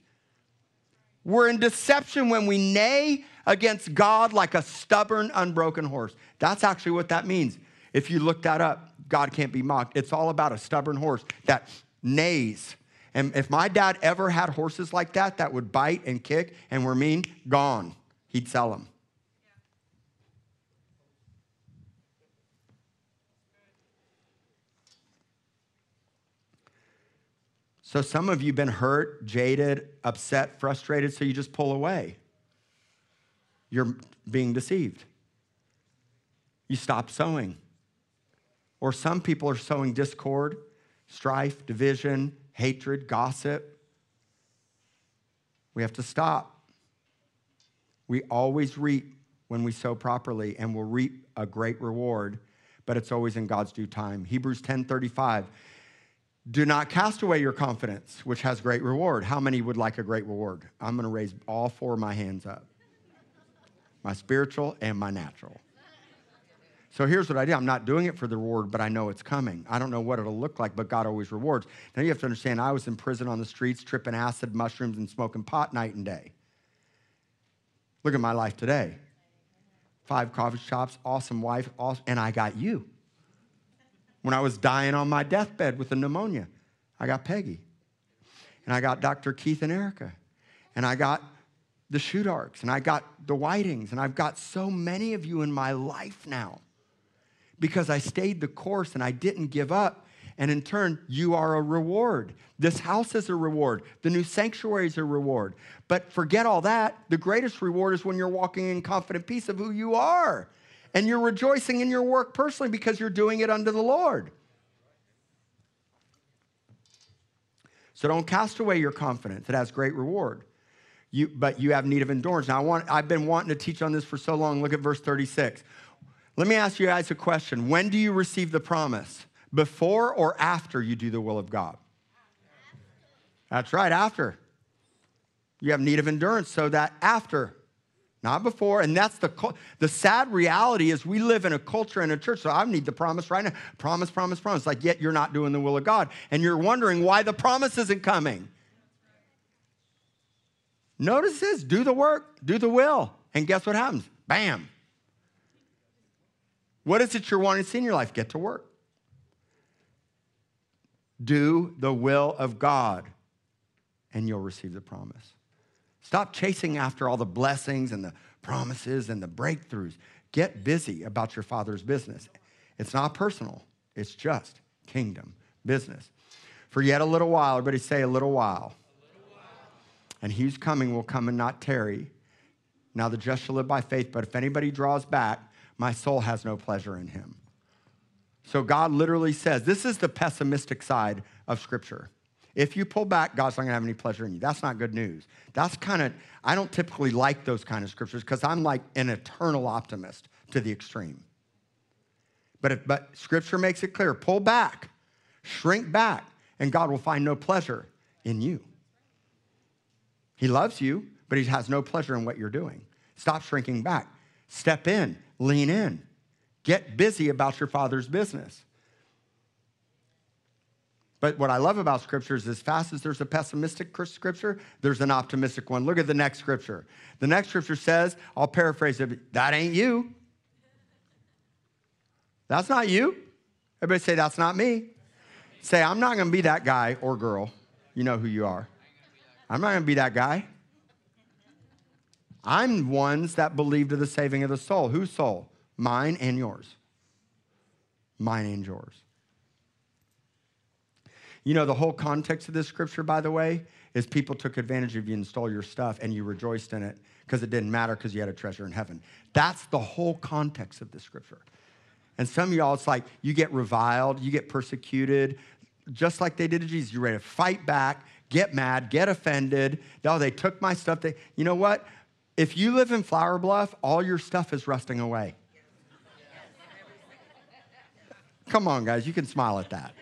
A: We're in deception when we neigh against God like a stubborn, unbroken horse. That's actually what that means. If you look that up, God can't be mocked. It's all about a stubborn horse that neighs. And if my dad ever had horses like that that would bite and kick and were mean, gone. He'd sell them. So some of you have been hurt, jaded, upset, frustrated, so you just pull away. You're being deceived. You stop sowing. Or some people are sowing discord, strife, division, hatred, gossip. We have to stop. We always reap when we sow properly and we'll reap a great reward, but it's always in God's due time. Hebrews 10:35 do not cast away your confidence, which has great reward. How many would like a great reward? I'm going to raise all four of my hands up my spiritual and my natural. So here's what I do I'm not doing it for the reward, but I know it's coming. I don't know what it'll look like, but God always rewards. Now you have to understand, I was in prison on the streets, tripping acid, mushrooms, and smoking pot night and day. Look at my life today. Five coffee shops, awesome wife, awesome, and I got you. When I was dying on my deathbed with a pneumonia, I got Peggy. And I got Dr. Keith and Erica. And I got the Shudarks. And I got the Whitings. And I've got so many of you in my life now because I stayed the course and I didn't give up. And in turn, you are a reward. This house is a reward. The new sanctuary is a reward. But forget all that. The greatest reward is when you're walking in confident peace of who you are and you're rejoicing in your work personally because you're doing it unto the Lord. So don't cast away your confidence. It has great reward. You, but you have need of endurance. Now, I want, I've been wanting to teach on this for so long. Look at verse 36. Let me ask you guys a question. When do you receive the promise? Before or after you do the will of God? That's right, after. You have need of endurance, so that after not before. And that's the, the sad reality is we live in a culture and a church. So I need the promise right now. Promise, promise, promise. Like, yet you're not doing the will of God. And you're wondering why the promise isn't coming. Notice this do the work, do the will. And guess what happens? Bam. What is it you're wanting to see in your life? Get to work. Do the will of God, and you'll receive the promise. Stop chasing after all the blessings and the promises and the breakthroughs. Get busy about your Father's business. It's not personal, it's just kingdom business. For yet a little while, everybody say a little while. And he's coming will come and not tarry. Now the just shall live by faith, but if anybody draws back, my soul has no pleasure in him. So God literally says, this is the pessimistic side of Scripture. If you pull back, God's not going to have any pleasure in you. That's not good news. That's kind of, I don't typically like those kind of scriptures because I'm like an eternal optimist to the extreme. But, if, but scripture makes it clear pull back, shrink back, and God will find no pleasure in you. He loves you, but he has no pleasure in what you're doing. Stop shrinking back. Step in, lean in, get busy about your father's business. But what I love about scripture is as fast as there's a pessimistic scripture, there's an optimistic one. Look at the next scripture. The next scripture says, I'll paraphrase it, that ain't you. That's not you. Everybody say, That's not me. Say, I'm not going to be that guy or girl. You know who you are. I'm not going to be that guy. I'm ones that believe to the saving of the soul. Whose soul? Mine and yours. Mine and yours. You know, the whole context of this scripture, by the way, is people took advantage of you and stole your stuff and you rejoiced in it because it didn't matter because you had a treasure in heaven. That's the whole context of this scripture. And some of y'all, it's like you get reviled, you get persecuted, just like they did to Jesus. You're ready to fight back, get mad, get offended. Oh, they took my stuff. They, you know what? If you live in Flour Bluff, all your stuff is rusting away. Come on, guys, you can smile at that.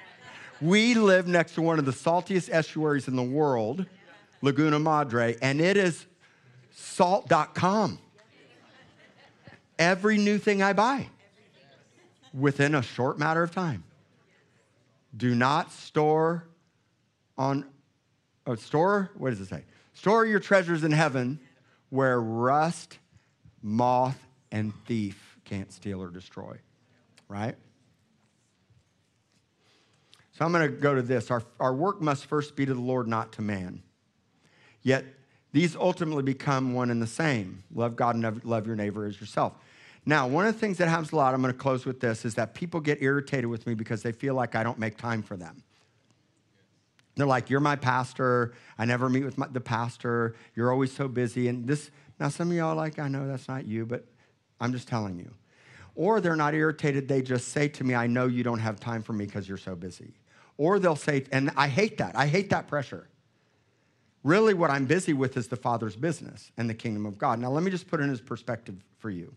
A: We live next to one of the saltiest estuaries in the world, Laguna Madre, and it is salt.com. Every new thing I buy within a short matter of time. Do not store on, oh, store, what does it say? Store your treasures in heaven where rust, moth, and thief can't steal or destroy, right? So I'm going to go to this. Our, our work must first be to the Lord, not to man. Yet these ultimately become one and the same love God and love your neighbor as yourself. Now, one of the things that happens a lot, I'm going to close with this, is that people get irritated with me because they feel like I don't make time for them. They're like, You're my pastor. I never meet with my, the pastor. You're always so busy. And this, now some of y'all are like, I know that's not you, but I'm just telling you. Or they're not irritated. They just say to me, I know you don't have time for me because you're so busy. Or they'll say, and I hate that. I hate that pressure. Really, what I'm busy with is the Father's business and the kingdom of God. Now, let me just put it in his perspective for you.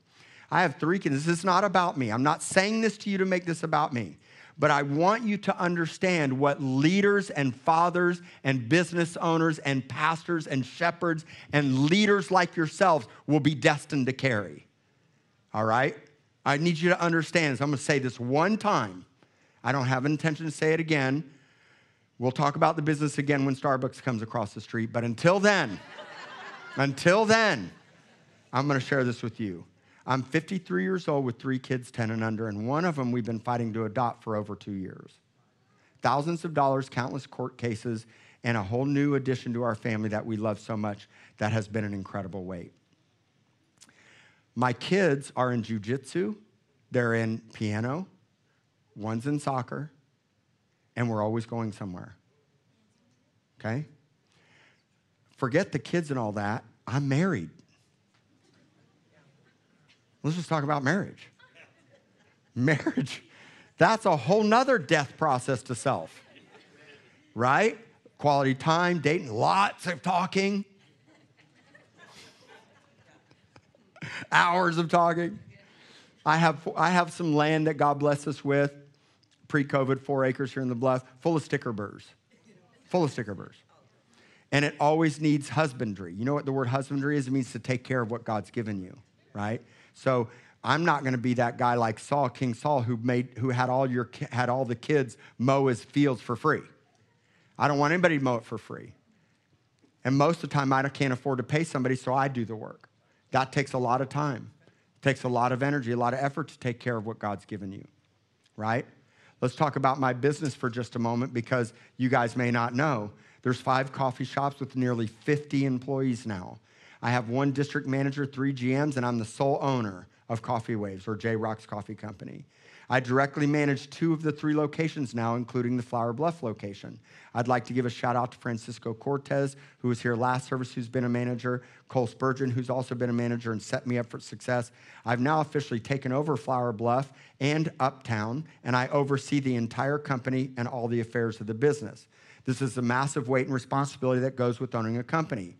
A: I have three kids. This is not about me. I'm not saying this to you to make this about me. But I want you to understand what leaders and fathers and business owners and pastors and shepherds and leaders like yourselves will be destined to carry. All right? I need you to understand this. I'm going to say this one time. I don't have an intention to say it again. We'll talk about the business again when Starbucks comes across the street. But until then, until then, I'm going to share this with you. I'm 53 years old with three kids, 10 and under, and one of them we've been fighting to adopt for over two years. Thousands of dollars, countless court cases, and a whole new addition to our family that we love so much that has been an incredible weight. My kids are in jujitsu, they're in piano, one's in soccer, and we're always going somewhere. Okay? Forget the kids and all that. I'm married. Let's just talk about marriage. Marriage, that's a whole nother death process to self, right? Quality time, dating, lots of talking, hours of talking. I have, I have some land that God blessed us with, pre COVID, four acres here in the bluff, full of sticker burrs, full of sticker burrs. And it always needs husbandry. You know what the word husbandry is? It means to take care of what God's given you, right? So I'm not going to be that guy like Saul, King Saul, who made who had all your had all the kids mow his fields for free. I don't want anybody to mow it for free. And most of the time, I can't afford to pay somebody, so I do the work. That takes a lot of time. It takes a lot of energy, a lot of effort to take care of what God's given you, right? Let's talk about my business for just a moment because you guys may not know. There's five coffee shops with nearly 50 employees now. I have one district manager, three GMs, and I'm the sole owner of Coffee Waves or J Rocks Coffee Company. I directly manage two of the three locations now, including the Flour Bluff location. I'd like to give a shout out to Francisco Cortez, who was here last service, who's been a manager, Cole Spurgeon, who's also been a manager and set me up for success. I've now officially taken over Flour Bluff and Uptown, and I oversee the entire company and all the affairs of the business. This is a massive weight and responsibility that goes with owning a company.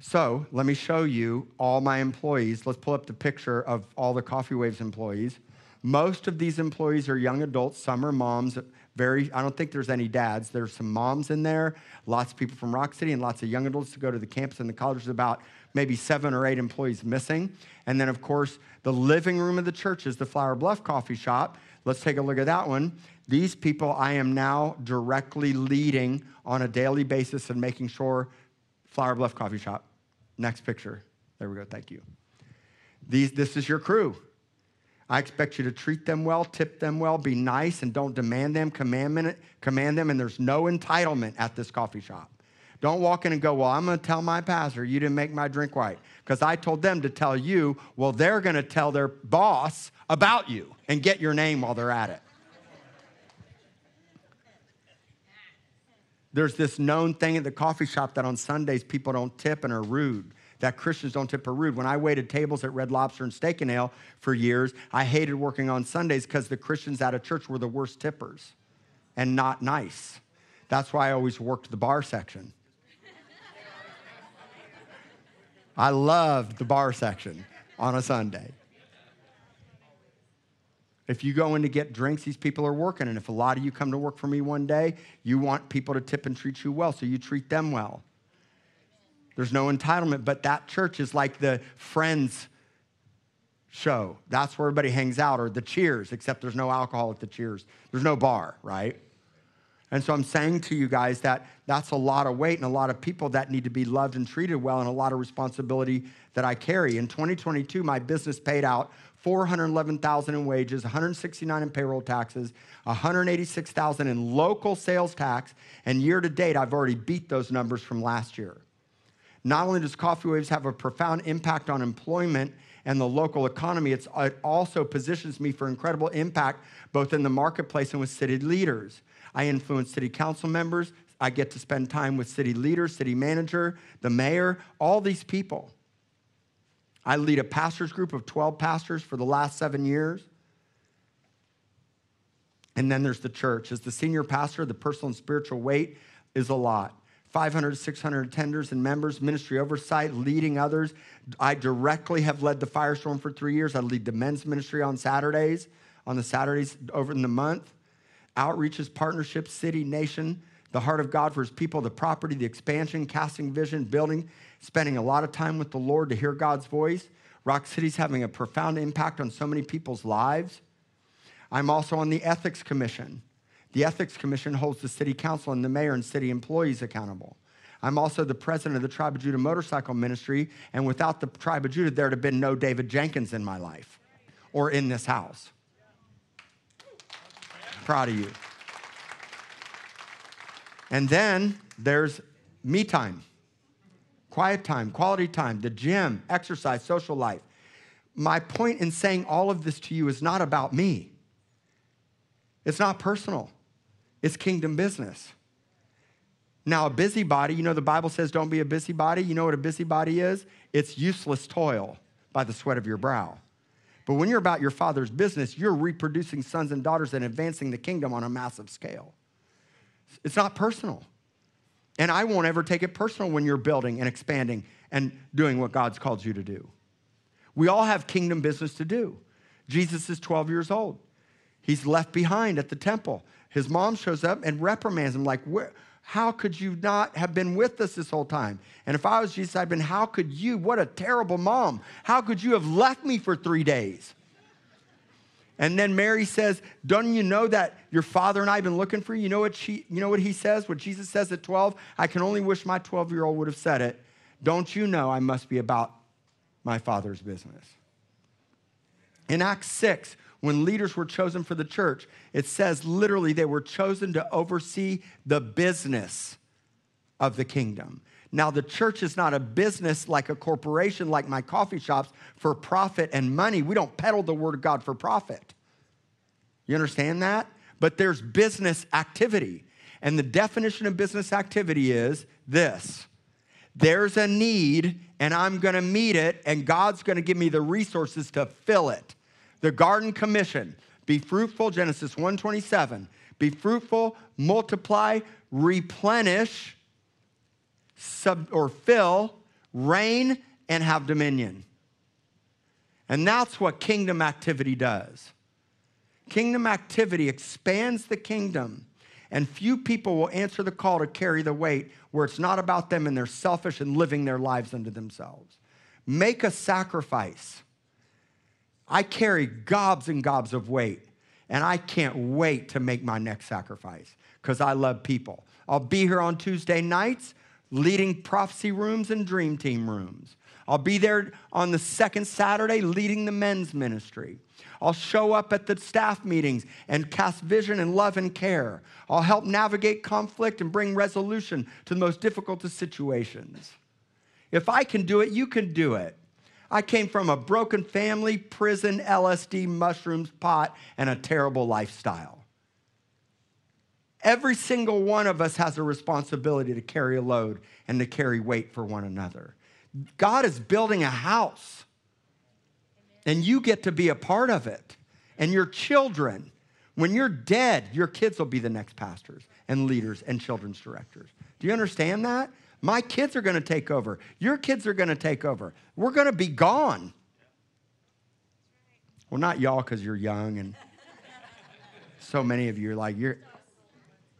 A: So let me show you all my employees. Let's pull up the picture of all the Coffee Waves employees. Most of these employees are young adults. Some are moms. Very, I don't think there's any dads. There's some moms in there, lots of people from Rock City, and lots of young adults to go to the campus and the college. There's about maybe seven or eight employees missing. And then, of course, the living room of the church is the Flour Bluff Coffee Shop. Let's take a look at that one. These people I am now directly leading on a daily basis and making sure Flour Bluff Coffee Shop. Next picture. There we go. Thank you. These, this is your crew. I expect you to treat them well, tip them well, be nice, and don't demand them, command, command them, and there's no entitlement at this coffee shop. Don't walk in and go, Well, I'm going to tell my pastor you didn't make my drink right Because I told them to tell you, well, they're going to tell their boss about you and get your name while they're at it. There's this known thing at the coffee shop that on Sundays people don't tip and are rude that Christians don't tip or rude. When I waited tables at Red Lobster and Steak and Ale for years, I hated working on Sundays because the Christians at a church were the worst tippers and not nice. That's why I always worked the bar section. I loved the bar section on a Sunday. If you go in to get drinks, these people are working. And if a lot of you come to work for me one day, you want people to tip and treat you well, so you treat them well. There's no entitlement, but that church is like the friends show. That's where everybody hangs out, or the cheers, except there's no alcohol at the cheers. There's no bar, right? And so I'm saying to you guys that that's a lot of weight and a lot of people that need to be loved and treated well and a lot of responsibility that I carry. In 2022, my business paid out 411,000 in wages, 169 in payroll taxes, 186,000 in local sales tax, and year to date I've already beat those numbers from last year. Not only does Coffee Waves have a profound impact on employment and the local economy, it also positions me for incredible impact both in the marketplace and with city leaders. I influence city council members. I get to spend time with city leaders, city manager, the mayor, all these people. I lead a pastors group of 12 pastors for the last seven years. And then there's the church. As the senior pastor, the personal and spiritual weight is a lot. 500, 600 tenders and members, ministry oversight, leading others. I directly have led the Firestorm for three years. I lead the men's ministry on Saturdays, on the Saturdays over in the month. Outreaches, partnerships, city, nation, the heart of God for his people, the property, the expansion, casting vision, building, spending a lot of time with the Lord to hear God's voice. Rock City's having a profound impact on so many people's lives. I'm also on the Ethics Commission. The Ethics Commission holds the city council and the mayor and city employees accountable. I'm also the president of the Tribe of Judah Motorcycle Ministry, and without the Tribe of Judah, there'd have been no David Jenkins in my life or in this house. Proud of you. And then there's me time, quiet time, quality time, the gym, exercise, social life. My point in saying all of this to you is not about me. It's not personal. It's kingdom business. Now, a busybody, you know, the Bible says don't be a busybody. You know what a busybody is? It's useless toil by the sweat of your brow. But when you're about your father's business, you're reproducing sons and daughters and advancing the kingdom on a massive scale. It's not personal. And I won't ever take it personal when you're building and expanding and doing what God's called you to do. We all have kingdom business to do. Jesus is 12 years old. He's left behind at the temple. His mom shows up and reprimands him, like, how could you not have been with us this whole time? And if I was Jesus, I'd been, how could you? What a terrible mom. How could you have left me for three days? And then Mary says, Don't you know that your father and I have been looking for you? You know what, she, you know what he says? What Jesus says at 12? I can only wish my 12 year old would have said it. Don't you know I must be about my father's business? In Acts 6, when leaders were chosen for the church, it says literally they were chosen to oversee the business of the kingdom. Now, the church is not a business like a corporation, like my coffee shops, for profit and money. We don't peddle the word of God for profit. You understand that? But there's business activity. And the definition of business activity is this there's a need, and I'm gonna meet it, and God's gonna give me the resources to fill it. The Garden Commission be fruitful, Genesis 127. Be fruitful, multiply, replenish, sub, or fill, reign, and have dominion. And that's what kingdom activity does. Kingdom activity expands the kingdom, and few people will answer the call to carry the weight where it's not about them and they're selfish and living their lives unto themselves. Make a sacrifice. I carry gobs and gobs of weight, and I can't wait to make my next sacrifice because I love people. I'll be here on Tuesday nights leading prophecy rooms and dream team rooms. I'll be there on the second Saturday leading the men's ministry. I'll show up at the staff meetings and cast vision and love and care. I'll help navigate conflict and bring resolution to the most difficult of situations. If I can do it, you can do it. I came from a broken family, prison, LSD, mushrooms, pot, and a terrible lifestyle. Every single one of us has a responsibility to carry a load and to carry weight for one another. God is building a house, and you get to be a part of it. And your children, when you're dead, your kids will be the next pastors and leaders and children's directors. Do you understand that? My kids are going to take over. Your kids are going to take over. We're going to be gone. Well, not y'all because you're young and so many of you are like, you're,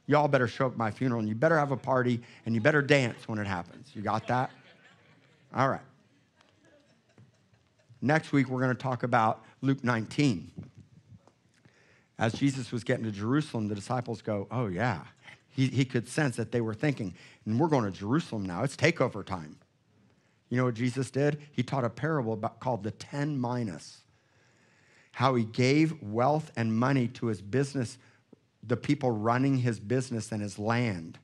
A: y'all better show up at my funeral and you better have a party and you better dance when it happens. You got that? All right. Next week, we're going to talk about Luke 19. As Jesus was getting to Jerusalem, the disciples go, Oh, yeah. He, he could sense that they were thinking, and we're going to Jerusalem now. It's takeover time. You know what Jesus did? He taught a parable about, called the 10 minas, How he gave wealth and money to his business, the people running his business and his land.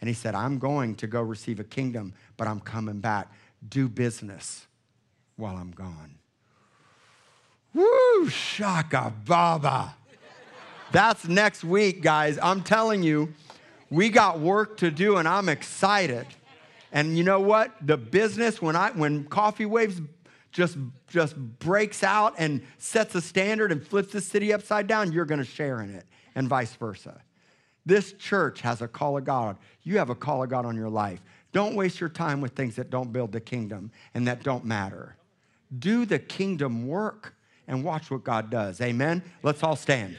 A: And he said, I'm going to go receive a kingdom, but I'm coming back. Do business while I'm gone. Woo, shaka baba. That's next week, guys. I'm telling you, we got work to do, and I'm excited. And you know what? The business, when I when Coffee Waves just just breaks out and sets a standard and flips the city upside down, you're gonna share in it, and vice versa. This church has a call of God. You have a call of God on your life. Don't waste your time with things that don't build the kingdom and that don't matter. Do the kingdom work and watch what God does. Amen. Let's all stand.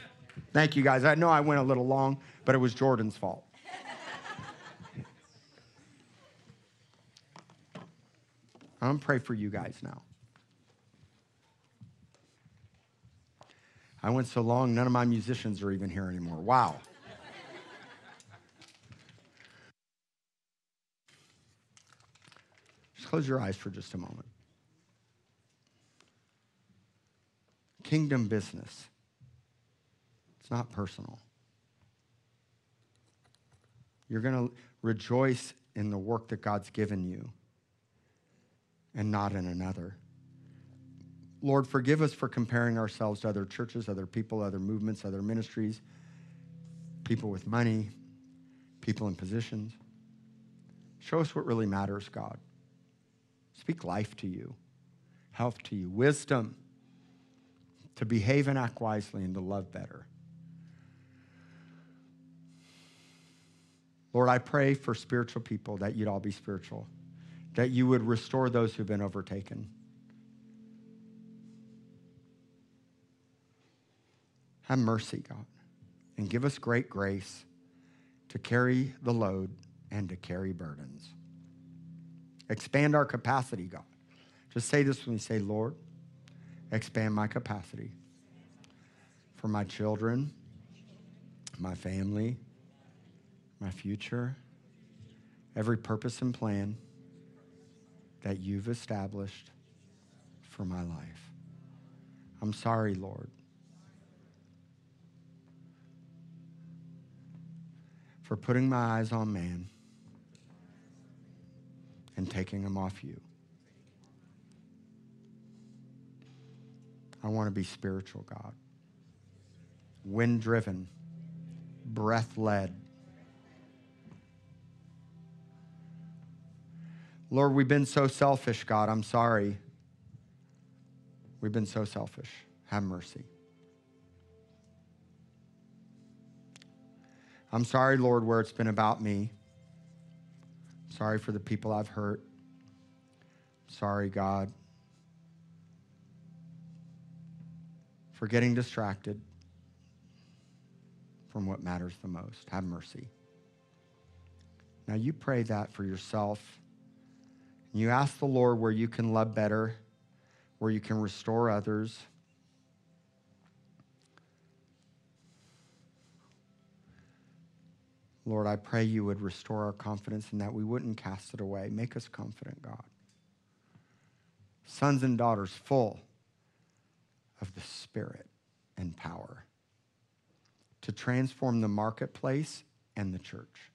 A: Thank you guys. I know I went a little long, but it was Jordan's fault. I'm going to pray for you guys now. I went so long, none of my musicians are even here anymore. Wow. Just close your eyes for just a moment. Kingdom business. It's not personal. You're going to rejoice in the work that God's given you and not in another. Lord, forgive us for comparing ourselves to other churches, other people, other movements, other ministries, people with money, people in positions. Show us what really matters, God. Speak life to you, health to you, wisdom to behave and act wisely and to love better. Lord, I pray for spiritual people that you'd all be spiritual that you would restore those who've been overtaken. Have mercy, God, and give us great grace to carry the load and to carry burdens. Expand our capacity, God. Just say this when you say, Lord, expand my capacity for my children, my family, my future, every purpose and plan that you've established for my life. I'm sorry, Lord, for putting my eyes on man and taking them off you. I want to be spiritual, God. Wind driven, breath led Lord, we've been so selfish, God. I'm sorry. We've been so selfish. Have mercy. I'm sorry, Lord, where it's been about me. Sorry for the people I've hurt. Sorry, God, for getting distracted from what matters the most. Have mercy. Now, you pray that for yourself you ask the Lord where you can love better, where you can restore others. Lord, I pray you would restore our confidence and that we wouldn't cast it away. Make us confident, God. sons and daughters full of the Spirit and power to transform the marketplace and the church,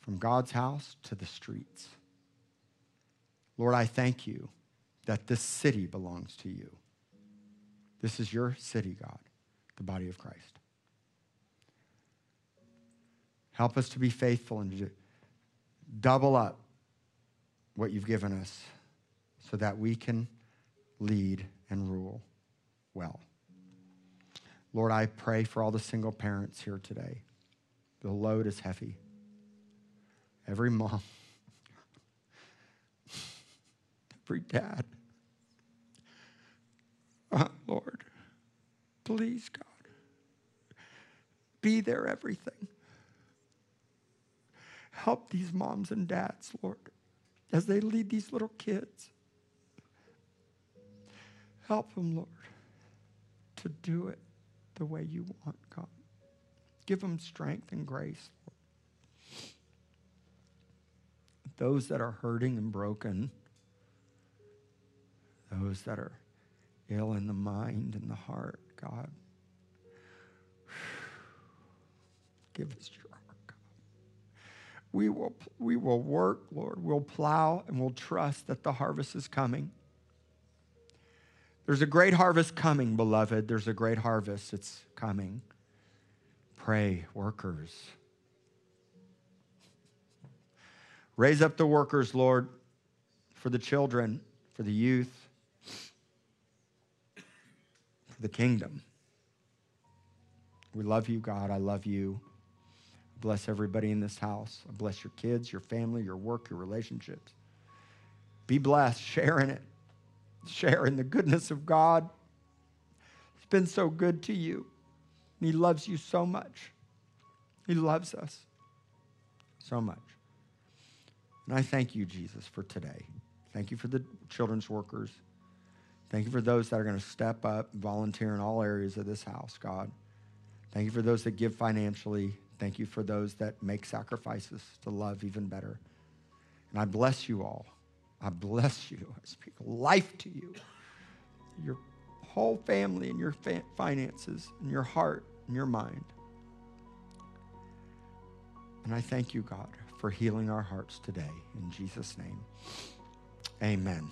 A: from God's house to the streets. Lord, I thank you that this city belongs to you. This is your city, God, the body of Christ. Help us to be faithful and to double up what you've given us so that we can lead and rule well. Lord, I pray for all the single parents here today. The load is heavy. Every mom, every dad. Uh, Lord, please, God, be there everything. Help these moms and dads, Lord, as they lead these little kids. Help them, Lord, to do it the way you want, God. Give them strength and grace, Lord. Those that are hurting and broken, those that are ill in the mind and the heart, God. Give us your we will, we will work, Lord. We'll plow and we'll trust that the harvest is coming. There's a great harvest coming, beloved. There's a great harvest. It's coming. Pray, workers. Raise up the workers, Lord, for the children, for the youth, the kingdom. We love you, God. I love you. Bless everybody in this house. Bless your kids, your family, your work, your relationships. Be blessed. Share in it. Share in the goodness of God. It's been so good to you. He loves you so much. He loves us so much. And I thank you, Jesus, for today. Thank you for the children's workers. Thank you for those that are going to step up, volunteer in all areas of this house, God. Thank you for those that give financially. Thank you for those that make sacrifices to love even better. And I bless you all. I bless you. I speak life to you, your whole family and your finances and your heart and your mind. And I thank you, God, for healing our hearts today. In Jesus' name, amen.